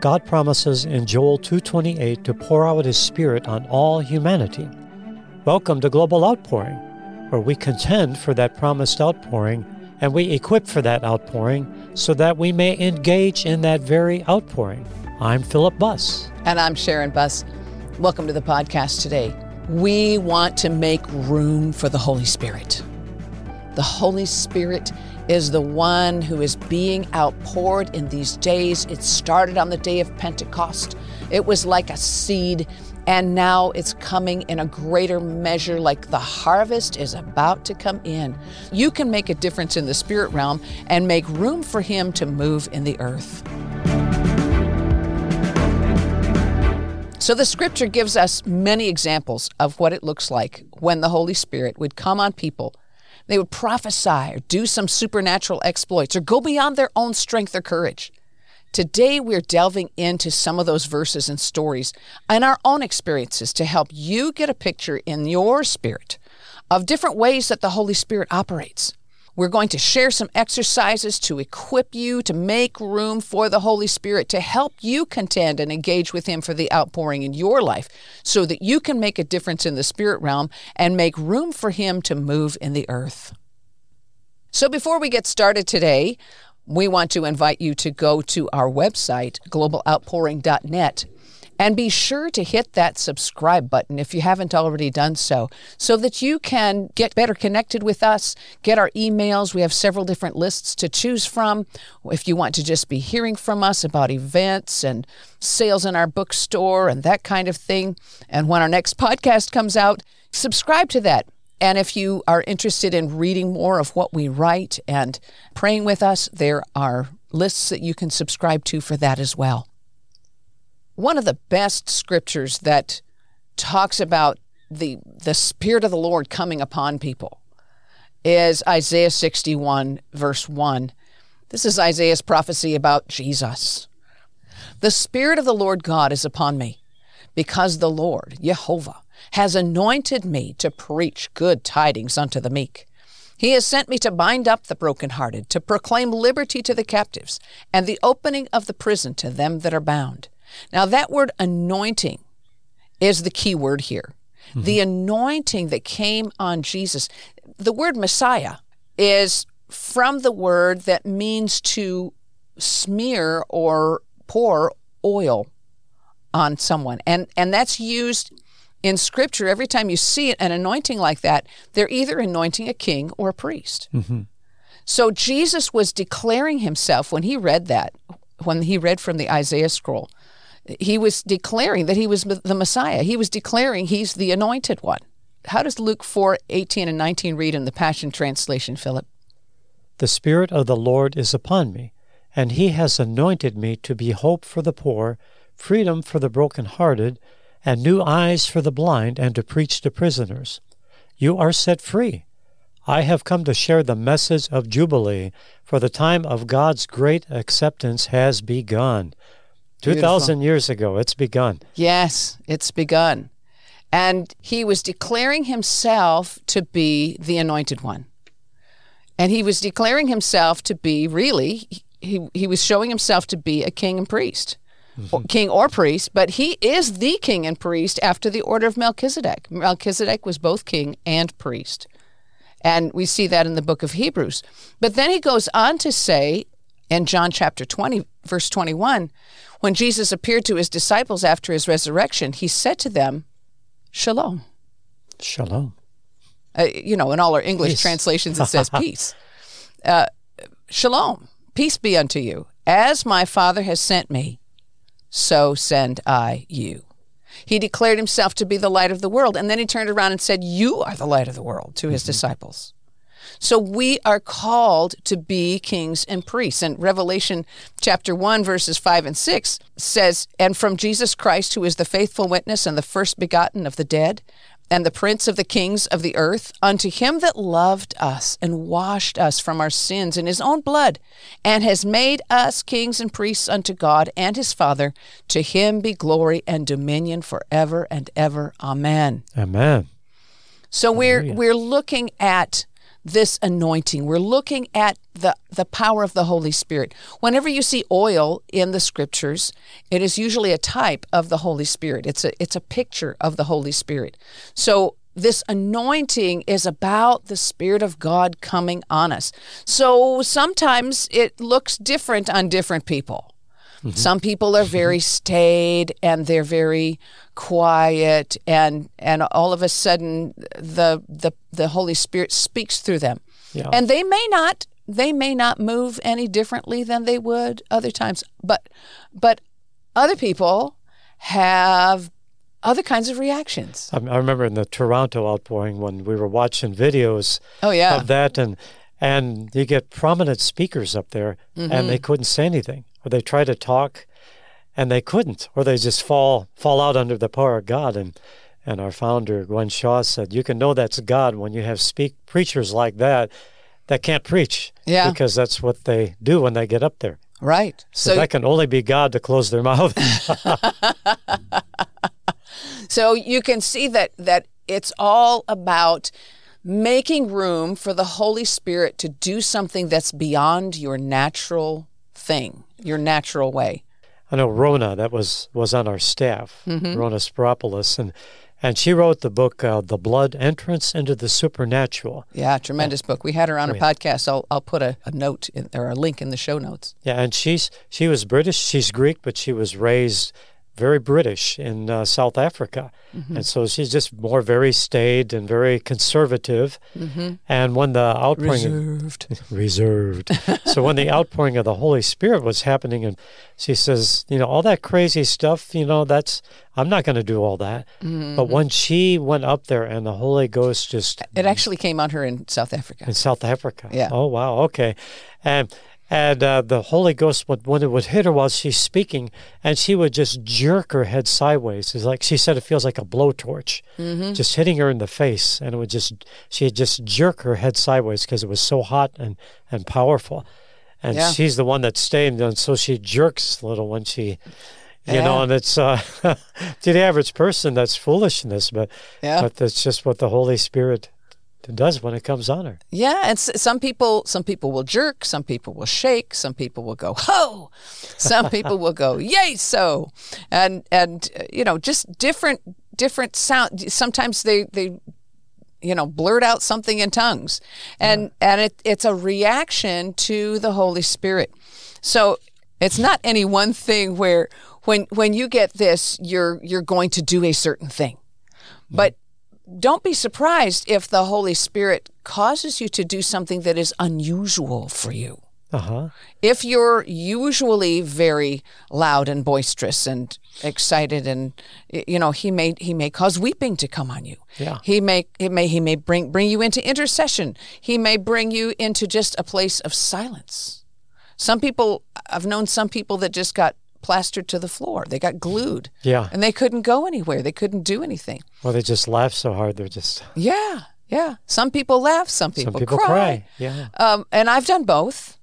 God promises in Joel 2:28 to pour out his spirit on all humanity. Welcome to Global Outpouring, where we contend for that promised outpouring and we equip for that outpouring so that we may engage in that very outpouring. I'm Philip Buss. And I'm Sharon Buss. Welcome to the podcast today. We want to make room for the Holy Spirit. The Holy Spirit is the one who is being outpoured in these days. It started on the day of Pentecost. It was like a seed, and now it's coming in a greater measure, like the harvest is about to come in. You can make a difference in the spirit realm and make room for Him to move in the earth. So, the scripture gives us many examples of what it looks like when the Holy Spirit would come on people they would prophesy or do some supernatural exploits or go beyond their own strength or courage. Today, we're delving into some of those verses and stories and our own experiences to help you get a picture in your spirit of different ways that the Holy Spirit operates. We're going to share some exercises to equip you to make room for the Holy Spirit to help you contend and engage with Him for the outpouring in your life so that you can make a difference in the spirit realm and make room for Him to move in the earth. So, before we get started today, we want to invite you to go to our website, globaloutpouring.net, and be sure to hit that subscribe button if you haven't already done so, so that you can get better connected with us, get our emails. We have several different lists to choose from. If you want to just be hearing from us about events and sales in our bookstore and that kind of thing, and when our next podcast comes out, subscribe to that. And if you are interested in reading more of what we write and praying with us, there are lists that you can subscribe to for that as well. One of the best scriptures that talks about the, the Spirit of the Lord coming upon people is Isaiah 61, verse 1. This is Isaiah's prophecy about Jesus. The Spirit of the Lord God is upon me, because the Lord, Jehovah, has anointed me to preach good tidings unto the meek. He has sent me to bind up the brokenhearted, to proclaim liberty to the captives, and the opening of the prison to them that are bound, now, that word anointing is the key word here. Mm-hmm. The anointing that came on Jesus. The word Messiah is from the word that means to smear or pour oil on someone. And and that's used in scripture every time you see an anointing like that, they're either anointing a king or a priest. Mm-hmm. So Jesus was declaring himself when he read that, when he read from the Isaiah scroll, he was declaring that he was the Messiah. He was declaring he's the anointed one. How does Luke 4 18 and 19 read in the Passion Translation, Philip? The Spirit of the Lord is upon me, and he has anointed me to be hope for the poor, freedom for the brokenhearted, and new eyes for the blind, and to preach to prisoners. You are set free. I have come to share the message of Jubilee, for the time of God's great acceptance has begun. 2,000 years ago, it's begun. Yes, it's begun. And he was declaring himself to be the anointed one. And he was declaring himself to be really, he, he was showing himself to be a king and priest, mm-hmm. or, king or priest, but he is the king and priest after the order of Melchizedek. Melchizedek was both king and priest. And we see that in the book of Hebrews. But then he goes on to say in John chapter 20, verse 21, when Jesus appeared to his disciples after his resurrection, he said to them, Shalom. Shalom. Uh, you know, in all our English peace. translations, it says peace. Uh, shalom. Peace be unto you. As my Father has sent me, so send I you. He declared himself to be the light of the world, and then he turned around and said, You are the light of the world to his mm-hmm. disciples. So we are called to be kings and priests. And Revelation chapter 1, verses 5 and 6 says, And from Jesus Christ, who is the faithful witness and the first begotten of the dead, and the prince of the kings of the earth, unto him that loved us and washed us from our sins in his own blood, and has made us kings and priests unto God and his Father, to him be glory and dominion forever and ever. Amen. Amen. So we're we're looking at this anointing. We're looking at the, the power of the Holy Spirit. Whenever you see oil in the scriptures, it is usually a type of the Holy Spirit. It's a it's a picture of the Holy Spirit. So this anointing is about the Spirit of God coming on us. So sometimes it looks different on different people. Mm-hmm. Some people are very staid and they're very quiet and and all of a sudden the the the Holy Spirit speaks through them. Yeah. And they may not they may not move any differently than they would other times. But but other people have other kinds of reactions. I, I remember in the Toronto outpouring when we were watching videos oh, yeah. of that and and you get prominent speakers up there mm-hmm. and they couldn't say anything or they try to talk and they couldn't or they just fall fall out under the power of God. And and our founder Gwen Shaw said you can know that's God when you have speak preachers like that that can't preach yeah. because that's what they do when they get up there. Right. So, so that can only be God to close their mouth. So you can see that that it's all about making room for the Holy Spirit to do something that's beyond your natural thing, your natural way. I know Rona, that was was on our staff, mm-hmm. Rona Spiropoulos, and and she wrote the book uh, "The Blood Entrance into the Supernatural." Yeah, tremendous uh, book. We had her on our podcast. I'll I'll put a, a note in, or a link in the show notes. Yeah, and she's she was British. She's Greek, but she was raised very British in uh, South Africa. Mm-hmm. And so she's just more very staid and very conservative. Mm-hmm. And when the outpouring reserved, reserved. so when the outpouring of the Holy Spirit was happening, and she says, you know, all that crazy stuff, you know, that's I'm not going to do all that. Mm-hmm. But when she went up there and the Holy Ghost just it actually came on her in South Africa. In South Africa, yeah. Oh wow, okay, and and uh, the Holy Ghost, would, when it would hit her while she's speaking, and she would just jerk her head sideways. It's like she said, it feels like a blowtorch, mm-hmm. just hitting her in the face, and it would just she'd just jerk her head sideways because it was so hot and and powerful. And yeah. she's the one that staid, and so she jerks a little when she you yeah. know, and it's uh, to the average person that's foolishness, but yeah. but that's just what the Holy Spirit does when it comes on her. Yeah, and some people some people will jerk, some people will shake, some people will go ho, some people will go yay so, and and uh, you know just different different sound. Sometimes they they you know blurt out something in tongues, and yeah. and it, it's a reaction to the Holy Spirit. So it's not any one thing where when when you get this you're you're going to do a certain thing, but don't be surprised if the Holy Spirit causes you to do something that is unusual for you. Uh-huh. If you're usually very loud and boisterous and excited, and you know, he may he may cause weeping to come on you. Yeah. He may he may he may bring bring you into intercession. He may bring you into just a place of silence. Some people I've known some people that just got plastered to the floor. They got glued. Yeah. And they couldn't go anywhere. They couldn't do anything. Well, they just laugh so hard. They're just. Yeah. Yeah. Some people laugh. Some people, some people cry. cry. Yeah. Um, and I've done both.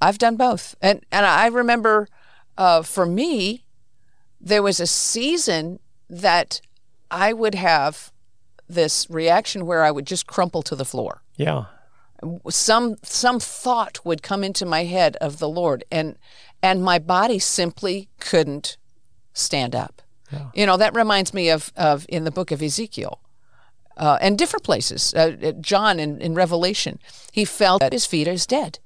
I've done both. And, and I remember uh, for me, there was a season that I would have this reaction where I would just crumple to the floor. Yeah. Some some thought would come into my head of the Lord and and my body simply couldn't stand up. Yeah. You know, that reminds me of, of in the book of Ezekiel uh, and different places. Uh, uh, John in, in Revelation, he fell at his feet as dead.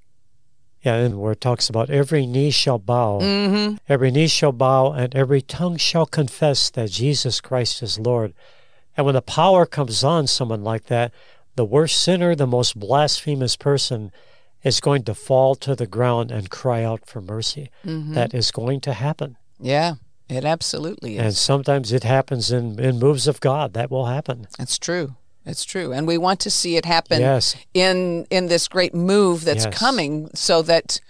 Yeah, and where it talks about every knee shall bow, mm-hmm. every knee shall bow, and every tongue shall confess that Jesus Christ is Lord. And when the power comes on someone like that, the worst sinner, the most blasphemous person, is going to fall to the ground and cry out for mercy. Mm-hmm. That is going to happen. Yeah, it absolutely is. And sometimes it happens in, in moves of God. That will happen. It's true. It's true. And we want to see it happen yes. in in this great move that's yes. coming so that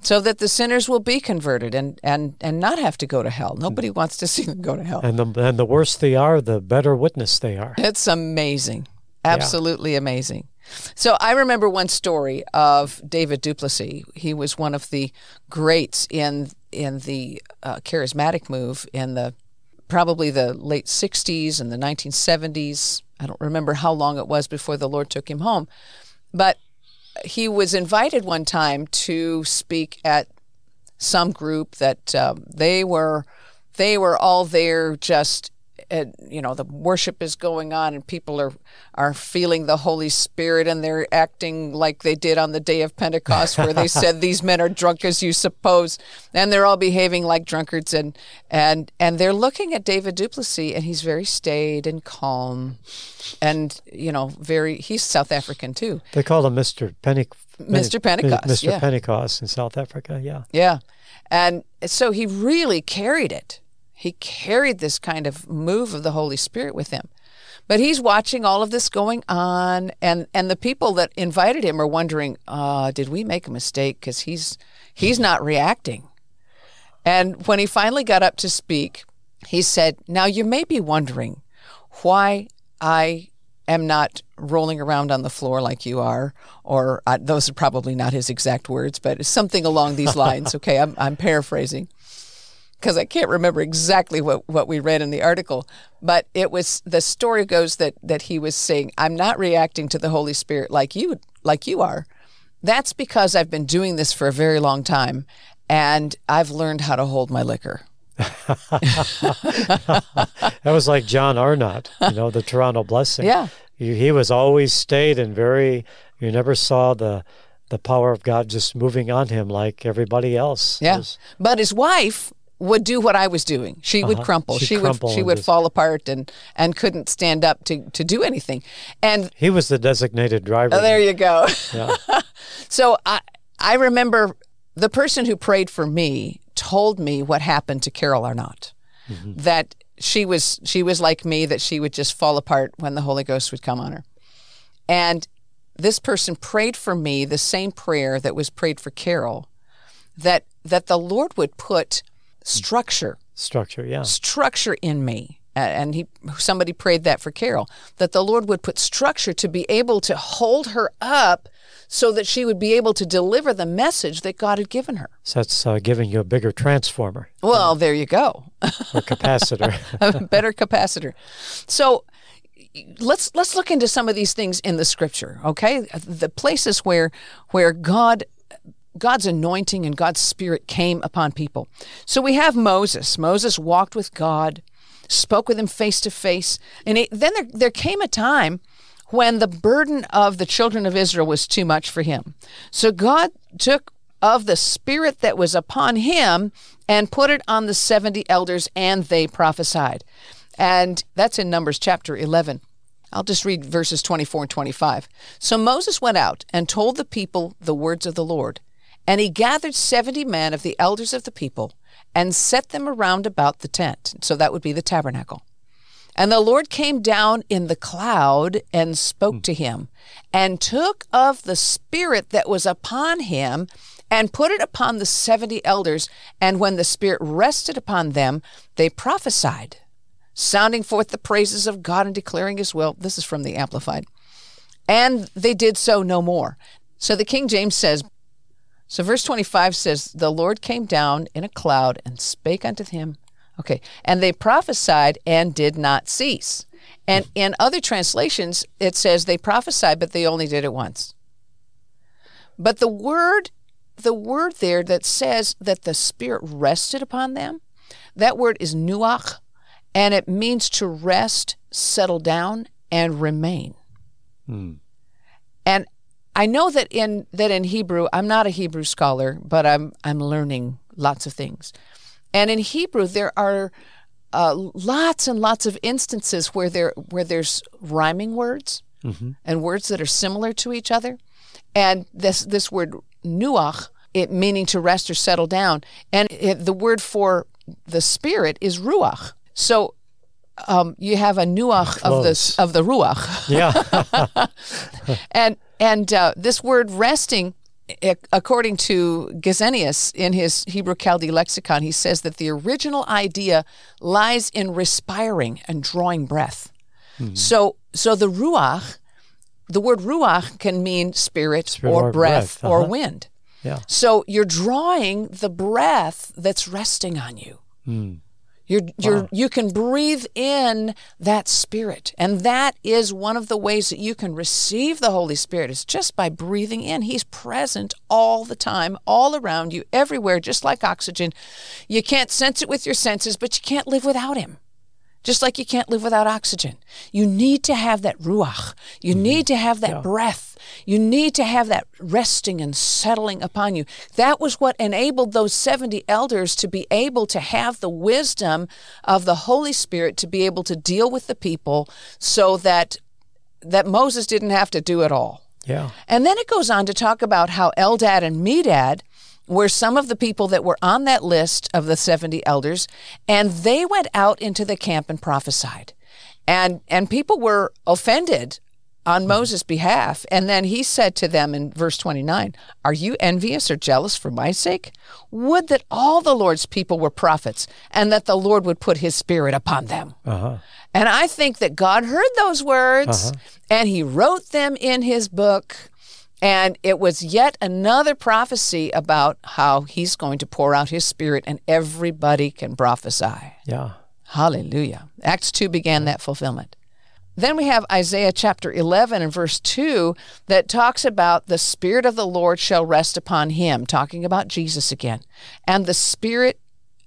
so that the sinners will be converted and, and, and not have to go to hell. Nobody wants to see them go to hell. And the, and the worse they are, the better witness they are. It's amazing. Absolutely yeah. amazing. So I remember one story of David du Plessis. He was one of the greats in in the uh, charismatic move in the probably the late 60s and the 1970s. I don't remember how long it was before the Lord took him home. but he was invited one time to speak at some group that um, they were they were all there just uh, you know the worship is going on and people are are feeling the holy spirit and they're acting like they did on the day of pentecost where they said these men are drunk as you suppose and they're all behaving like drunkards and and and they're looking at david du Plessis and he's very staid and calm and you know very he's south african too They call him Mr. Penny, Mr. Pentecost, Mr. yeah. Pentecost in South Africa. Yeah. Yeah. And so he really carried it. He carried this kind of move of the Holy Spirit with him. But he's watching all of this going on, and, and the people that invited him are wondering, uh, did we make a mistake? Because he's, he's not reacting. And when he finally got up to speak, he said, Now you may be wondering why I am not rolling around on the floor like you are, or uh, those are probably not his exact words, but it's something along these lines. Okay, I'm, I'm paraphrasing because I can't remember exactly what, what we read in the article, but it was the story goes that that he was saying, "I'm not reacting to the Holy Spirit like you like you are." That's because I've been doing this for a very long time, and I've learned how to hold my liquor. That was like John Arnott, you know, the Toronto Blessing. Yeah. He, he was always staid and very, you never saw the the power of God just moving on him like everybody else. Yeah. was- But his wife would do what I was doing. She would Uh-huh. crumple. She'd she crumple would she would just- fall apart and and couldn't stand up to to do anything. And he was the designated driver. oh, there you go. Yeah. So I I remember the person who prayed for me told me what happened to Carol Arnott. That she was she was like me that she would just fall apart when the Holy Ghost would come on her. And this person prayed for me the same prayer that was prayed for Carol that that the Lord would put structure Structure, yeah. structure in me. And he, somebody prayed that for Carol, that the Lord would put structure to be able to hold her up so that she would be able to deliver the message that God had given her. So that's uh, giving you a bigger transformer Well, there you go. or capacitor. a better capacitor. So let's let's look into some of these things in the scripture, okay? The places where where God God's anointing and God's spirit came upon people. So we have Moses. Moses walked with God, spoke with him face to face, and he, then there there came a time when the burden of the children of Israel was too much for him. So God took of the spirit that was upon him and put it on the 70 elders and they prophesied. And that's in Numbers chapter 11. I'll just read verses 24 and 25. So Moses went out and told the people the words of the Lord. And he gathered 70 men of the elders of the people and set them around about the tent. So that would be the tabernacle. And the Lord came down in the cloud and spoke hmm. to him, and took of the Spirit that was upon him, and put it upon the seventy elders. And when the Spirit rested upon them, they prophesied, sounding forth the praises of God and declaring his will. This is from the Amplified. And they did so no more. So the King James says, so verse 25 says, The Lord came down in a cloud and spake unto him. Okay. And they prophesied and did not cease. And in other translations, it says they prophesied, but they only did it once. But the word, the word there that says that the Spirit rested upon them, that word is nuach, and it means to rest, settle down, and remain. Hmm. And I know that in that in Hebrew, I'm not a Hebrew scholar, but I'm I'm learning lots of things. And in Hebrew, there are uh, lots and lots of instances where there where there's rhyming words and words that are similar to each other. And this this word nuach, it meaning to rest or settle down, and it, the word for the spirit is ruach. So um, you have a nuach of the of the ruach. yeah. And and uh, this word resting, according to Gesenius in his Hebrew Chaldee lexicon, he says that the original idea lies in respiring and drawing breath. So so the ruach, the word ruach can mean spirit, Spirit or, or breath, breath, or uh-huh. wind. Yeah. So you're drawing the breath that's resting on you. You're, you're, You can breathe in that Spirit. And that is one of the ways that you can receive the Holy Spirit is just by breathing in. He's present all the time, all around you, everywhere, just like oxygen. You can't sense it with your senses, but you can't live without Him just like you can't live without oxygen. You need to have that ruach. You mm-hmm. need to have that yeah. breath. You need to have that resting and settling upon you. That was what enabled those 70 elders to be able to have the wisdom of the Holy Spirit to be able to deal with the people so that that Moses didn't have to do it all. Yeah. And then it goes on to talk about how Eldad and Medad were some of the people that were on that list of the 70 elders, and they went out into the camp and prophesied. And, and people were offended on hmm. Moses' behalf. And then he said to them in verse 29 Are you envious or jealous for my sake? Would that all the Lord's people were prophets, and that the Lord would put his spirit upon them. Uh-huh. And I think that God heard those words uh-huh. and he wrote them in his book. And it was yet another prophecy about how he's going to pour out his spirit and everybody can prophesy. Yeah. Hallelujah. Acts 2 began that fulfillment. Then we have Isaiah chapter 11 and verse 2 that talks about the Spirit of the Lord shall rest upon him, talking about Jesus again. And the Spirit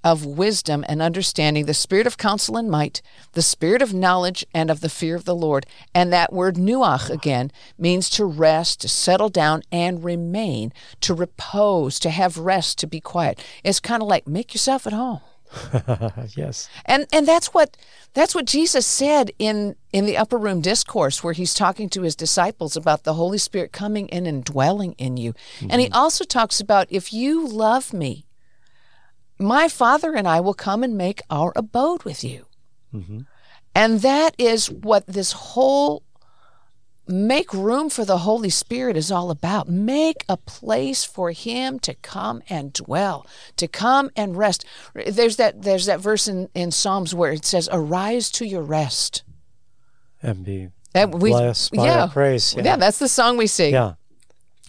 of wisdom and understanding, the spirit of counsel and might, the spirit of knowledge and of the fear of the Lord. And that word nuach again means to rest, to settle down and remain, to repose, to have rest, to be quiet. It's kind of like make yourself at home. yes. And and that's what that's what Jesus said in in the upper room discourse where he's talking to his disciples about the Holy Spirit coming in and dwelling in you. Mm-hmm. And he mm-hmm. also talks about if you love me, my Father and I will come and make our abode with you. Mm-hmm. And that is what this whole make room for the Holy Spirit is all about. Make a place for Him to come and dwell, to come and rest. There's that there's that verse in, in Psalms where it says, "Arise to your rest." And be and we, blessed by yeah, praise. Yeah. yeah. that's the song we sing. Yeah.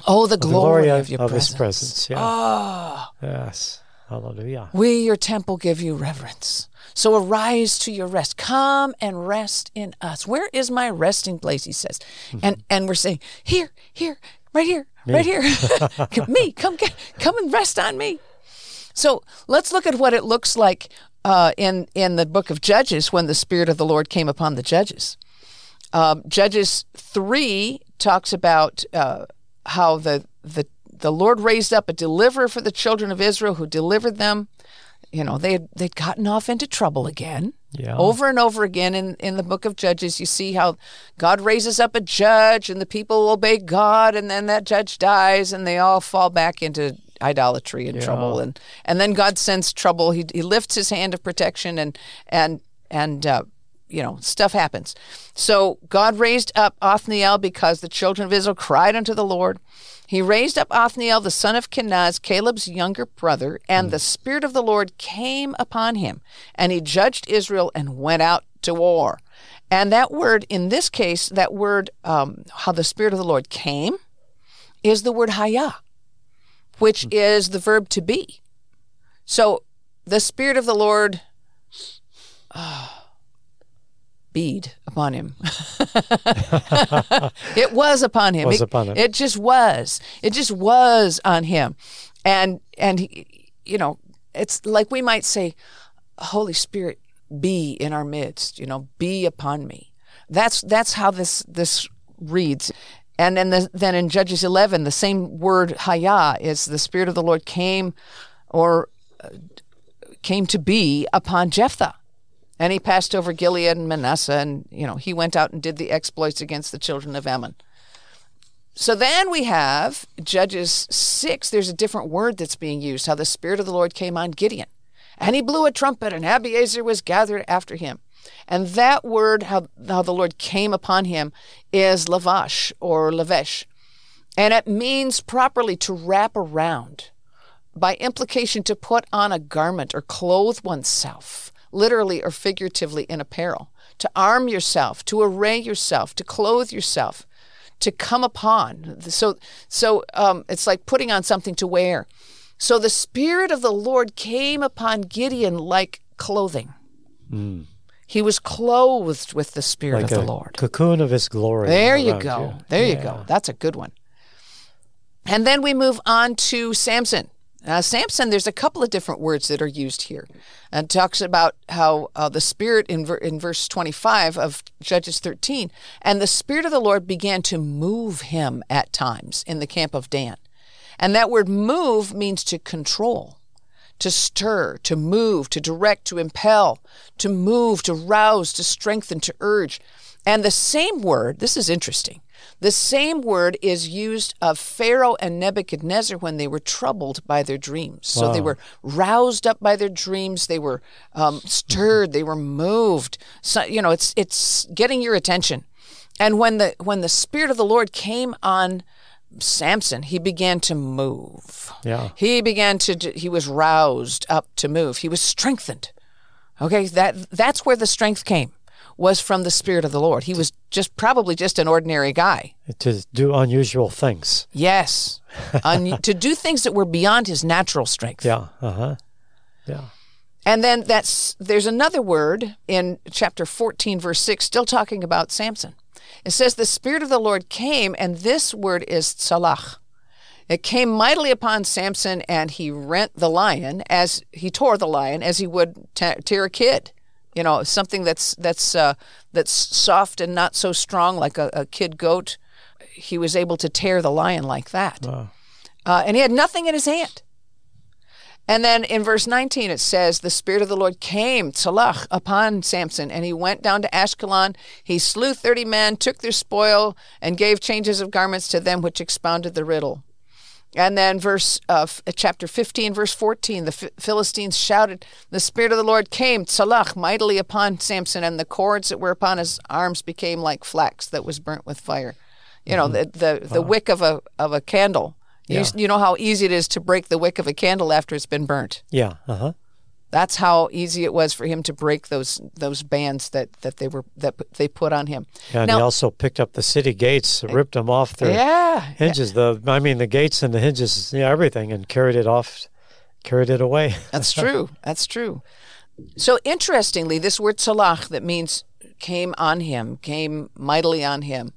Oh, the, the glory, glory, of, your of presence. His presence. Yeah. Oh. Yes. Hallelujah. We, your temple, give you reverence. So arise to your rest. Come and rest in us. Where is my resting place? He says. Mm-hmm. And and we're saying, here, here, right here, me. right here. me, come get, come and rest on me. So let's look at what it looks like uh, in in the book of Judges when the Spirit of the Lord came upon the judges. Um, Judges three talks about uh, how the the the Lord raised up a deliverer for the children of Israel who delivered them. You know, they had, they'd gotten off into trouble again. Yeah. Over and over again in, in the book of Judges, you see how God raises up a judge and the people obey God, and then that judge dies and they all fall back into idolatry and yeah. trouble. And, and then God sends trouble. He, he lifts his hand of protection and, and, and, uh, you know, stuff happens. So God raised up Othniel because the children of Israel cried unto the Lord. He raised up Othniel, the son of Kenaz, Caleb's younger brother, and mm. the Spirit of the Lord came upon him, and he judged Israel and went out to war. And that word, in this case, that word, um, how the Spirit of the Lord came, is the word haya, which mm. is the verb to be. So the Spirit of the Lord. Uh, bead upon him. it was upon him. Was it, upon him. It just was. It just was on him. And and he, you know, it's like we might say, Holy Spirit, be in our midst. You know, be upon me. That's that's how this this reads. And then the, then in Judges 11, the same word haya is the Spirit of the Lord came or uh, came to be upon Jephthah and he passed over Gilead and Manasseh, and you know he went out and did the exploits against the children of Ammon. So then we have Judges six. There's a different word that's being used. How the Spirit of the Lord came on Gideon, and he blew a trumpet, and Abiezer was gathered after him. And that word, how, how the Lord came upon him, is lavash or lavesh. And it means properly to wrap around, by implication, to put on a garment or clothe oneself literally or figuratively in apparel, to arm yourself, to array yourself, to clothe yourself, to come upon. So, so um, it's like putting on something to wear. So the Spirit of the Lord came upon Gideon like clothing. He was clothed with the Spirit Like of the Lord. cocoon of his glory. There you go. There you go. That's a good one. And then we move on to Samson. Uh, Samson, there's a couple of different words that are used here. And talks about how uh, the Spirit in, ver- in verse 25 of Judges 13, and the Spirit of the Lord began to move him at times in the camp of Dan. And that word move means to control, to stir, to move, to direct, to impel, to move, to rouse, to strengthen, to urge. And the same word, this is interesting, the same word is used of Pharaoh and Nebuchadnezzar when they were troubled by their dreams. So they were roused up by their dreams, they were um, stirred, they were moved. So, you know, it's, it's getting your attention. And when the, when the Spirit of the Lord came on Samson, he began to move. Yeah. He began to, he was roused up to move. He was strengthened. Okay, that that's where the strength came, was from the Spirit of the Lord. He was just probably just an ordinary guy. To do unusual things. Yes, Un- to do things that were beyond his natural strength. Yeah. Uh huh. Yeah. And then that's there's another word in chapter 14, verse 6, still talking about Samson. It says, The Spirit of the Lord came, and this word is salach. It came mightily upon Samson, and he rent the lion as he tore the lion as he would ta tear a kid. You know, something that's that's uh, that's soft and not so strong, like a, a kid goat. He was able to tear the lion like that, uh, and he had nothing in his hand. And then in verse 19 it says, The Spirit of the Lord came, Tzalach, upon Samson, and he went down to Ashkelon. He slew 30 men, took their spoil, and gave changes of garments to them which expounded the riddle. And then verse uh, chapter 15, verse 14, the Ph- Philistines shouted, The Spirit of the Lord came, Tzalach, mightily upon Samson, and the cords that were upon his arms became like flax that was burnt with fire. You know, the, the, the wick of a, of a candle. You, Yeah. you know how easy it is to break the wick of a candle after it's been burnt. Yeah. Uh huh. That's how easy it was for him to break those those bands that, that they were that they put on him. And Now- he also picked up the city gates, eh, ripped them off their Yeah, hinges. The I mean, the gates and the hinges, yeah, everything, and carried it off, carried it away. That's true. That's true. So interestingly, this word salach that means came on him, came mightily on him,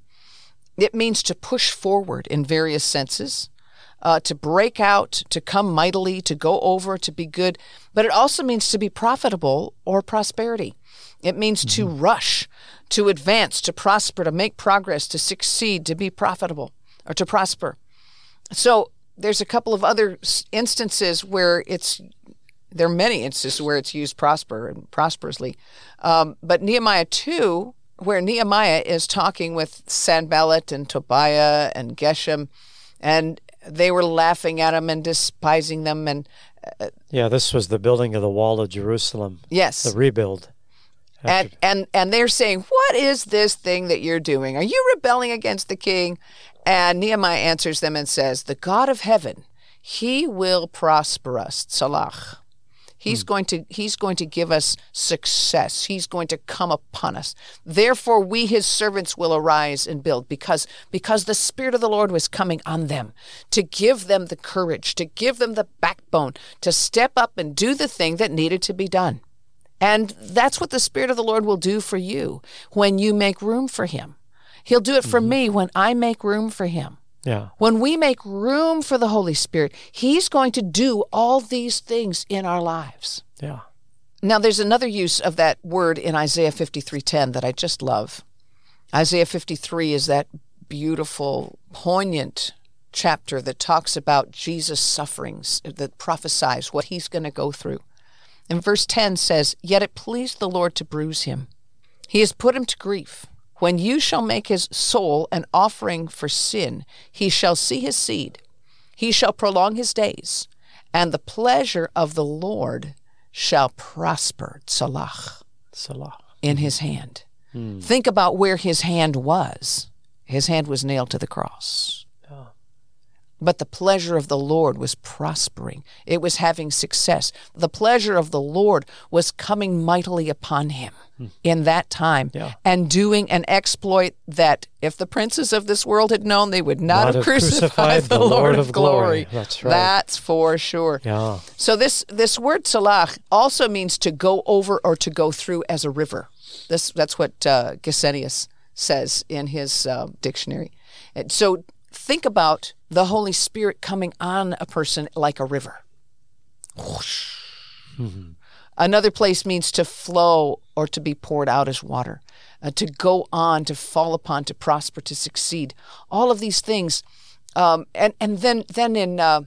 it means to push forward in various senses, uh, to break out, to come mightily, to go over, to be good. But it also means to be profitable or prosperity. It means to rush, to advance, to prosper, to make progress, to succeed, to be profitable, or to prosper. So there's a couple of other instances where it's there are many instances where it's used prosper and prosperously. Um, but Nehemiah 2, where Nehemiah is talking with Sanballat and Tobiah and Geshem, and they were laughing at him and despising them. And uh, Yeah, this was the building of the wall of Jerusalem, yes, the rebuild. and, and, and they're saying, What is this thing that you're doing? Are you rebelling against the king? And Nehemiah answers them and says, The God of heaven, he will prosper us. Salach. He's hmm. going to he's going to give us success. He's going to come upon us. Therefore we his servants will arise and build because because the spirit of the Lord was coming on them to give them the courage, to give them the backbone to step up and do the thing that needed to be done. And that's what the Spirit of the Lord will do for you when you make room for Him. He'll do it for mm-hmm. me when I make room for Him. Yeah, When we make room for the Holy Spirit, He's going to do all these things in our lives. yeah. Now, there's another use of that word in Isaiah 53:10 that I just love. Isaiah 53 is that beautiful, poignant chapter that talks about Jesus' sufferings, that prophesies what he's going to go through. And verse 10 says, Yet it pleased the Lord to bruise him. He has put him to grief. When you shall make his soul an offering for sin, he shall see his seed. He shall prolong his days, and the pleasure of the Lord shall prosper, Tzalach, Salah. in his hand. Think about where his hand was. His hand was nailed to the cross. But the pleasure of the Lord was prospering. It was having success. The pleasure of the Lord was coming mightily upon him in that time Yeah. and doing an exploit that if the princes of this world had known, they would not, Not have crucified, crucified the, Lord, of glory. That's right. That's for sure. Yeah. So this this word salach also means to go over or to go through as a river. This that's what uh, Gesenius says in his uh, dictionary. And so think about the Holy Spirit coming on a person like a river. Whoosh. Another place means to flow or to be poured out as water, uh, to go on, to fall upon, to prosper, to succeed. All of these things, um, and and then then in uh,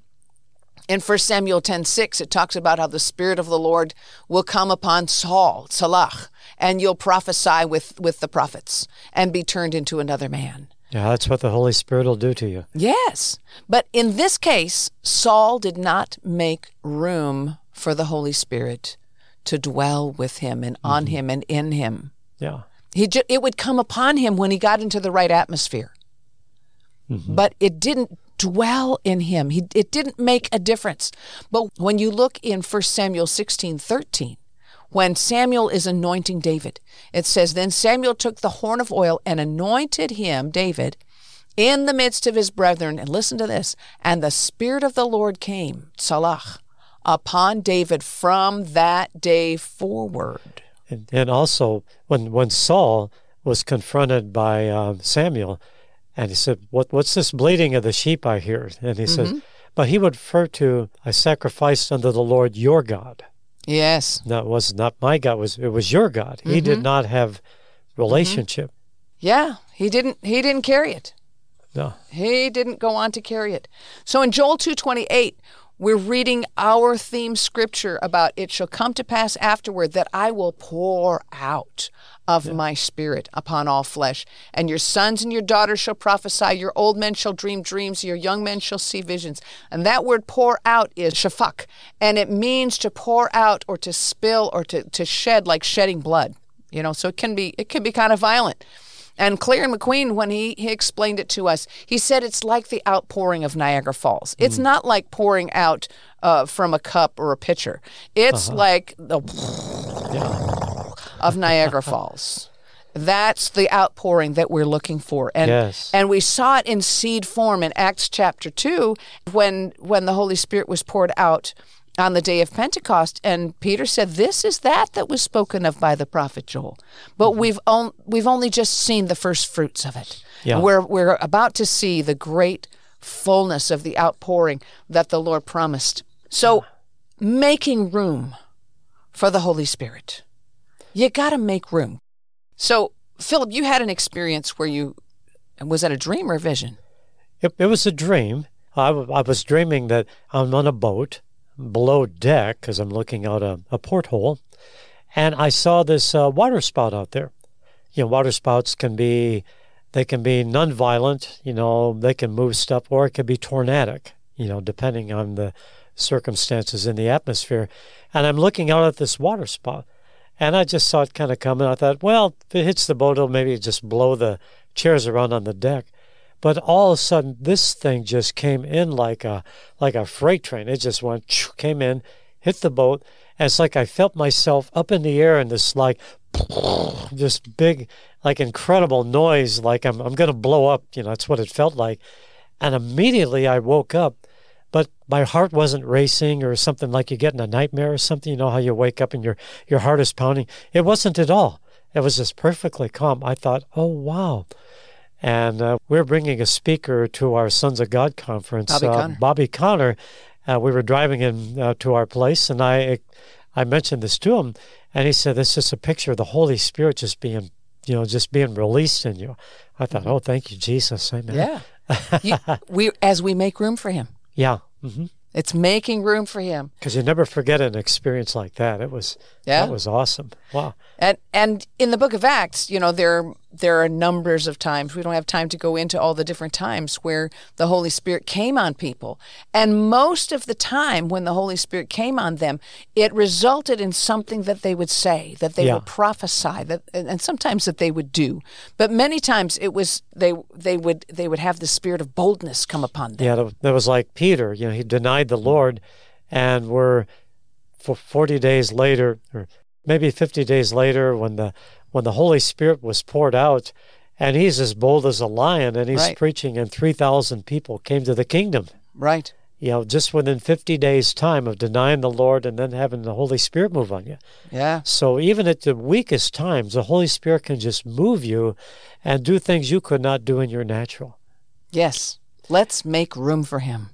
in 1 Samuel 10:6 it talks about how the spirit of the Lord will come upon Saul, Salach, and you'll prophesy with with the prophets and be turned into another man. Yeah, that's what the Holy Spirit will do to you. Yes. But in this case, Saul did not make room for the Holy Spirit to dwell with him and on mm-hmm. him and in him. Yeah. He ju- it would come upon him when he got into the right atmosphere. Mm-hmm. But it didn't dwell in him. He, it didn't make a difference. But when you look in 1 Samuel 16 13, when Samuel is anointing David, it says, Then Samuel took the horn of oil and anointed him, David, in the midst of his brethren. And listen to this. And the Spirit of the Lord came, Salach, upon David from that day forward. And, and also, when, when Saul was confronted by um, Samuel, and he said, what, What's this bleating of the sheep I hear? And he Mm-hmm. says, But he would refer to, I sacrificed unto the Lord your God. Yes. That was not my God, it was, it was your God. He Mm-hmm. did not have relationship. Yeah, he didn't he didn't carry it. No. He didn't go on to carry it. So in Joel 2:28, we're reading our theme scripture about it shall come to pass afterward that I will pour out of my spirit upon all flesh, and your sons and your daughters shall prophesy, your old men shall dream dreams, your young men shall see visions. And that word pour out is shafak, and it means to pour out or to spill or to, to shed like shedding blood. You know, so it can be it can be kind of violent. And Clear McQueen, when he, he explained it to us, he said it's like the outpouring of Niagara Falls. It's not like pouring out uh, from a cup or a pitcher. It's like the of Niagara Falls. That's the outpouring that we're looking for. And Yes. and we saw it in seed form in Acts chapter 2 when when the Holy Spirit was poured out on the day of Pentecost and Peter said this is that that was spoken of by the prophet Joel. But mm-hmm. we've on, we've only just seen the first fruits of it. Yeah. We're we're about to see the great fullness of the outpouring that the Lord promised. So making room for the Holy Spirit. You got to make room. So, Philip, you had an experience where you was that a dream or a vision? It, it was a dream. I, w- I was dreaming that I'm on a boat below deck because I'm looking out a, a porthole, and I saw this uh, water spout out there. You know, water spouts can be they can be non-violent. You know, they can move stuff, or it can be tornadic. You know, depending on the circumstances in the atmosphere. And I'm looking out at this water spout, and I just saw it kind of coming. I thought, well, if it hits the boat, it'll maybe just blow the chairs around on the deck. But all of a sudden, this thing just came in like a like a freight train. It just went came in, hit the boat, and it's like I felt myself up in the air in this like this big, like incredible noise, like I'm I'm gonna blow up. You know, that's what it felt like. And immediately I woke up, but my heart wasn't racing or something like you get in a nightmare or something. You know how you wake up and your your heart is pounding. It wasn't at all. It was just perfectly calm. I thought, oh wow. And uh, we're bringing a speaker to our Sons of God conference, Bobby uh, Conner. Bobby Conner. Uh, we were driving him uh, to our place, and I I mentioned this to him, and he said, "This is a picture of the Holy Spirit just being, you know, just being released in you." I thought, "Oh, thank you, Jesus, Amen." Yeah. you, we as we make room for him. yeah, mm-hmm. It's making room for him. Because you never forget an experience like that. It was Yeah. that was awesome. Wow. And and in the book of Acts, you know, there there are numbers of times, we don't have time to go into all the different times where the Holy Spirit came on people. And most of the time when the Holy Spirit came on them, it resulted in something that they would say, that they Yeah. would prophesy, that and sometimes that they would do. But many times it was they they would they would have the spirit of boldness come upon them. Yeah, that- was like Peter. You know, he denied the Lord, and we're for forty days later, or maybe fifty days later, when the when the Holy Spirit was poured out, and he's as bold as a lion, and he's Right. preaching, and three thousand people came to the kingdom. Right. You know, just within fifty days' time of denying the Lord and then having the Holy Spirit move on you. Yeah. So even at the weakest times, the Holy Spirit can just move you and do things you could not do in your natural. Yes. Let's make room for him.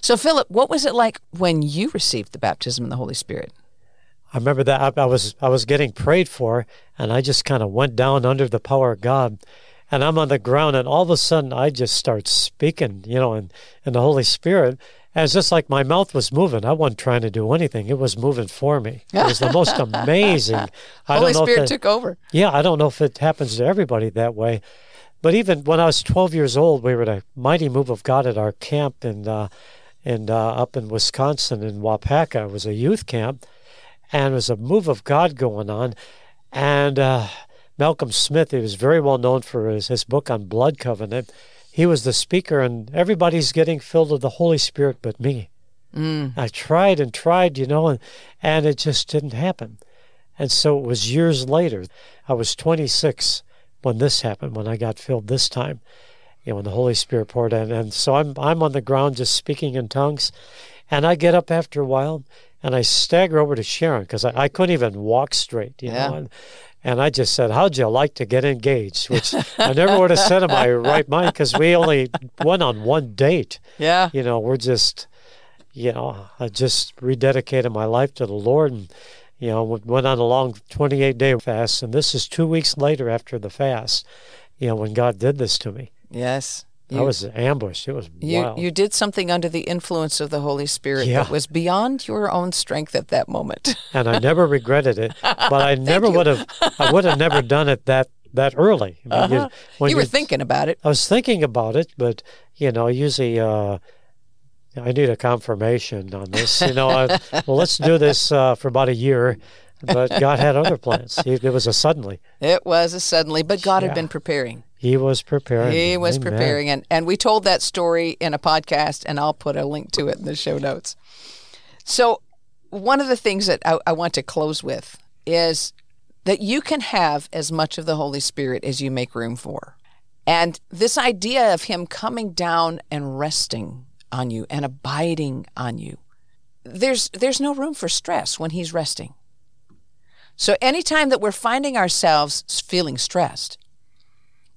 So Philip, what was it like when you received the baptism in the Holy Spirit? I remember that I, I was I was getting prayed for, and I just kind of went down under the power of God, and I'm on the ground, and all of a sudden I just start speaking, you know, in in the Holy Spirit. And it's just like my mouth was moving. I wasn't trying to do anything; it was moving for me. It was the most amazing. I Holy don't know if Spirit that- took over. yeah, I don't know if it happens to everybody that way, but even when I was 12 years old, we were at a mighty move of God at our camp in, uh, in uh, up in Wisconsin in Waupaca. It was a youth camp, and there was a move of God going on. And uh, Malcolm Smith, he was very well known for his, his book on blood covenant. He was the speaker, and everybody's getting filled with the Holy Spirit but me. Mm. I tried and tried, you know, and, and it just didn't happen. And so it was years later. I was 26 when this happened, when I got filled this time, you know, when the Holy Spirit poured in. And so I'm, I'm on the ground just speaking in tongues. And I get up after a while and I stagger over to Sharon because I, I couldn't even walk straight, you Yeah. know. And, and I just said, How'd you like to get engaged? Which I never would have said in my right mind because we only went on one date Yeah. you know, we're just, you know, I just rededicated my life to the Lord and, you know, went on a long 28 day fast. And this is two weeks later after the fast, you know, when God did this to me. Yes. I was ambushed. It was You, wild. you did something under the influence of the Holy Spirit Yeah. that was beyond your own strength at that moment. and I never regretted it, but I never would have, I would have never done it that, that early. I mean, you- when you were thinking about it. I was thinking about it, but you know, usually uh, I need a confirmation on this. You know, I, well, let's do this uh, for about a year, but God had other plans. He, it was a suddenly. It was a suddenly, but God Yeah. had been preparing. He was preparing. He was Amen. preparing, and and we told that story in a podcast, and I'll put a link to it in the show notes. So, one of the things that I, I want to close with is that you can have as much of the Holy Spirit as you make room for, and this idea of Him coming down and resting on you and abiding on you. There's there's no room for stress when He's resting. So, anytime that we're finding ourselves feeling stressed,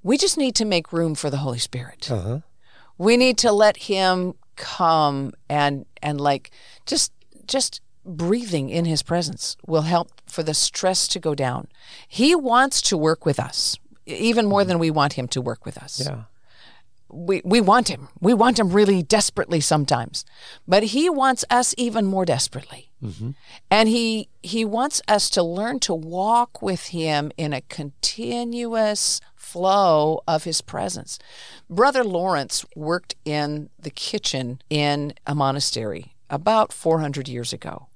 we just need to make room for the Holy Spirit. Uh-huh. We need to let him come and and like just just breathing in his presence will help for the stress to go down. He wants to work with us even more than we want him to work with us. Yeah. We we want him. We want him really desperately sometimes. But he wants us even more desperately. Mm-hmm. And he he wants us to learn to walk with him in a continuous flow of his presence. Brother Lawrence worked in the kitchen in a monastery about 400 years ago.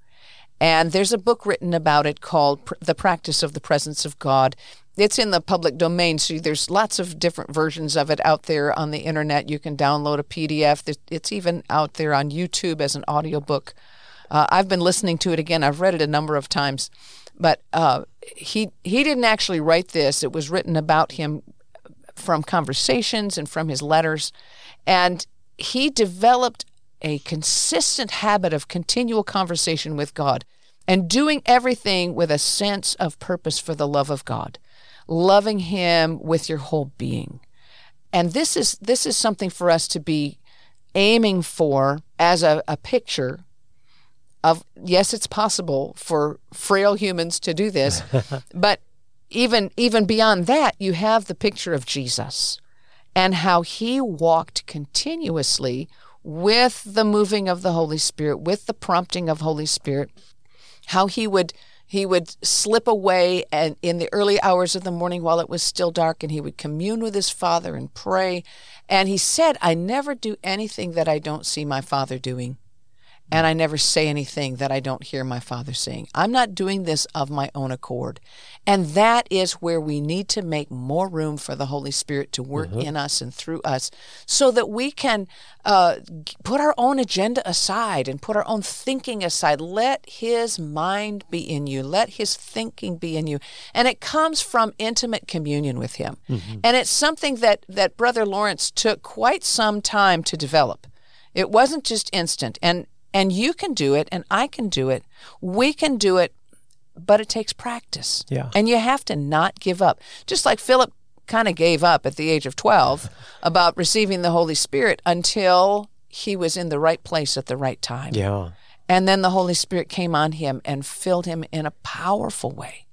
And there's a book written about it called The Practice of the Presence of God. It's in the public domain, so there's lots of different versions of it out there on the internet. You can download a PDF. It's even out there on YouTube as an audiobook. Uh, I've been listening to it again. I've read it a number of times, but uh, he he didn't actually write this. It was written about him from conversations and from his letters, and he developed a consistent habit of continual conversation with God and doing everything with a sense of purpose for the love of God, loving Him with your whole being. And this is this is something for us to be aiming for as a, a picture of yes, it's possible for frail humans to do this, but even even beyond that, you have the picture of Jesus and how he walked continuously with the moving of the Holy Spirit, with the prompting of Holy Spirit, how he would He would slip away and in the early hours of the morning while it was still dark and he would commune with his father and pray. And he said, I never do anything that I don't see my father doing and I never say anything that I don't hear my Father saying. I'm not doing this of my own accord. And that is where we need to make more room for the Holy Spirit to work mm-hmm. in us and through us so that we can uh, put our own agenda aside and put our own thinking aside. Let His mind be in you, let His thinking be in you. And it comes from intimate communion with Him. Mm-hmm. And it's something that, that Brother Lawrence took quite some time to develop. It wasn't just instant. And and you can do it, and I can do it. We can do it, but it takes practice. Yeah. And you have to not give up. Just like Philip kind of gave up at the age of 12 about receiving the Holy Spirit until he was in the right place at the right time. Yeah. And then the Holy Spirit came on him and filled him in a powerful way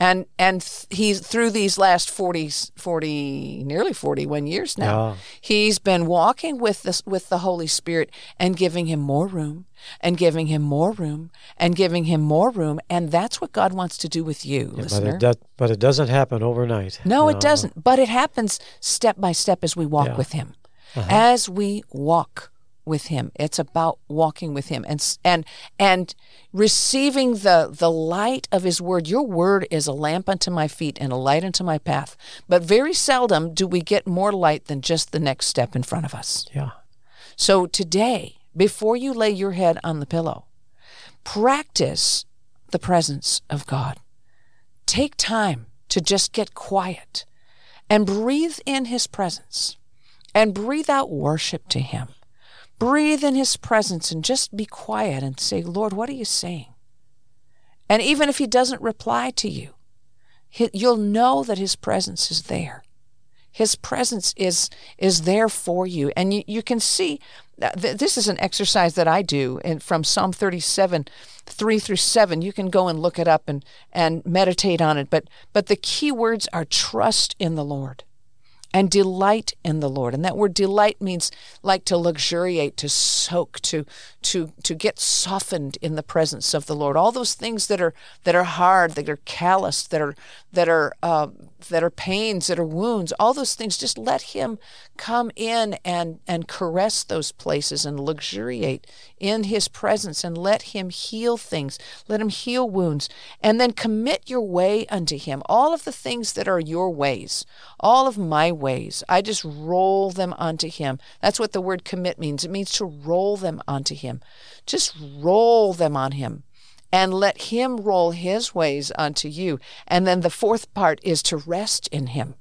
and and he's through these last 40, 40 nearly 41 years now yeah. he's been walking with this with the holy spirit and giving him more room and giving him more room and giving him more room and that's what god wants to do with you yeah, listener but it, but it, doesn't happen overnight no, no, it doesn't but it happens step by step as we walk yeah. with him uh-huh. as we walk with him. It's about walking with him. And and and receiving the the light of his word. Your word is a lamp unto my feet and a light unto my path. But very seldom do we get more light than just the next step in front of us. Yeah. So today before you lay your head on the pillow practice the presence of god. Take time to just get quiet and breathe in his presence and breathe out worship to him breathe in his presence and just be quiet and say, Lord, what are you saying? And even if he doesn't reply to you, you'll know that his presence is there. His presence is is there for you, and you, you can see. Uh, this is an exercise that I do, and from Psalm 37, three through seven. You can go and look it up and and meditate on it. But but the key words are trust in the Lord and delight in the Lord. And that word delight means like to luxuriate, to soak, to to to get softened in the presence of the Lord. All those things that are that are hard, that are calloused, that are that are uh, that are pains, that are wounds. All those things, just let Him come in and and caress those places and luxuriate in His presence, and let Him heal things. Let Him heal wounds, and then commit your way unto Him. All of the things that are your ways, all of my ways, I just roll them onto Him. That's what the word commit means. It means to roll them onto him. Just roll them on him and let him roll his ways unto you. And then the fourth part is to rest in him.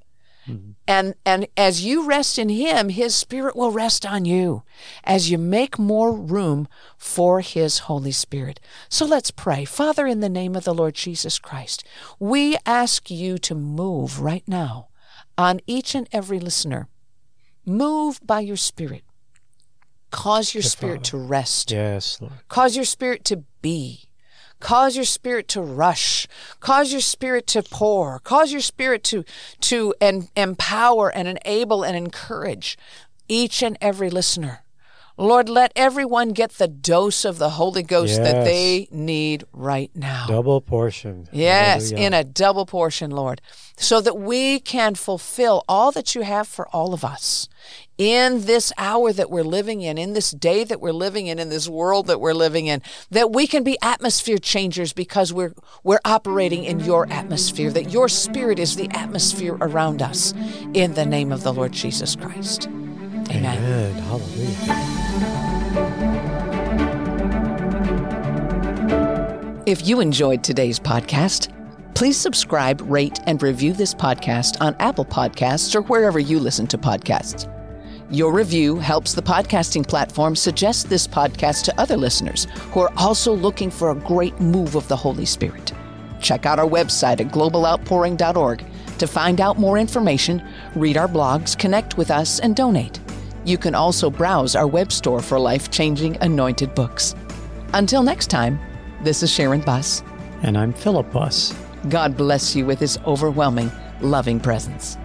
Mm-hmm. And and as you rest in him, his spirit will rest on you as you make more room for his Holy Spirit. So let's pray. Father, in the name of the Lord Jesus Christ, we ask you to move right now on each and every listener. Move by your spirit. Cause your spirit to rest. Yes, Lord. Cause your spirit to be. Cause your spirit to rush. Cause your spirit to pour. Cause your spirit to to en- empower and enable and encourage each and every listener. Lord, let everyone get the dose of the Holy Ghost yes. that they need right now. Double portion. Yes, Hallelujah. in a double portion, Lord, so that we can fulfill all that you have for all of us in this hour that we're living in, in this day that we're living in, in this world that we're living in, that we can be atmosphere changers because we're we're operating in your atmosphere, that your spirit is the atmosphere around us in the name of the Lord Jesus Christ. Amen. Amen. Hallelujah. If you enjoyed today's podcast, please subscribe, rate, and review this podcast on Apple Podcasts or wherever you listen to podcasts. Your review helps the podcasting platform suggest this podcast to other listeners who are also looking for a great move of the Holy Spirit. Check out our website at globaloutpouring.org to find out more information, read our blogs, connect with us, and donate. You can also browse our web store for life changing anointed books. Until next time, this is Sharon Buss. And I'm Philip Buss. God bless you with his overwhelming, loving presence.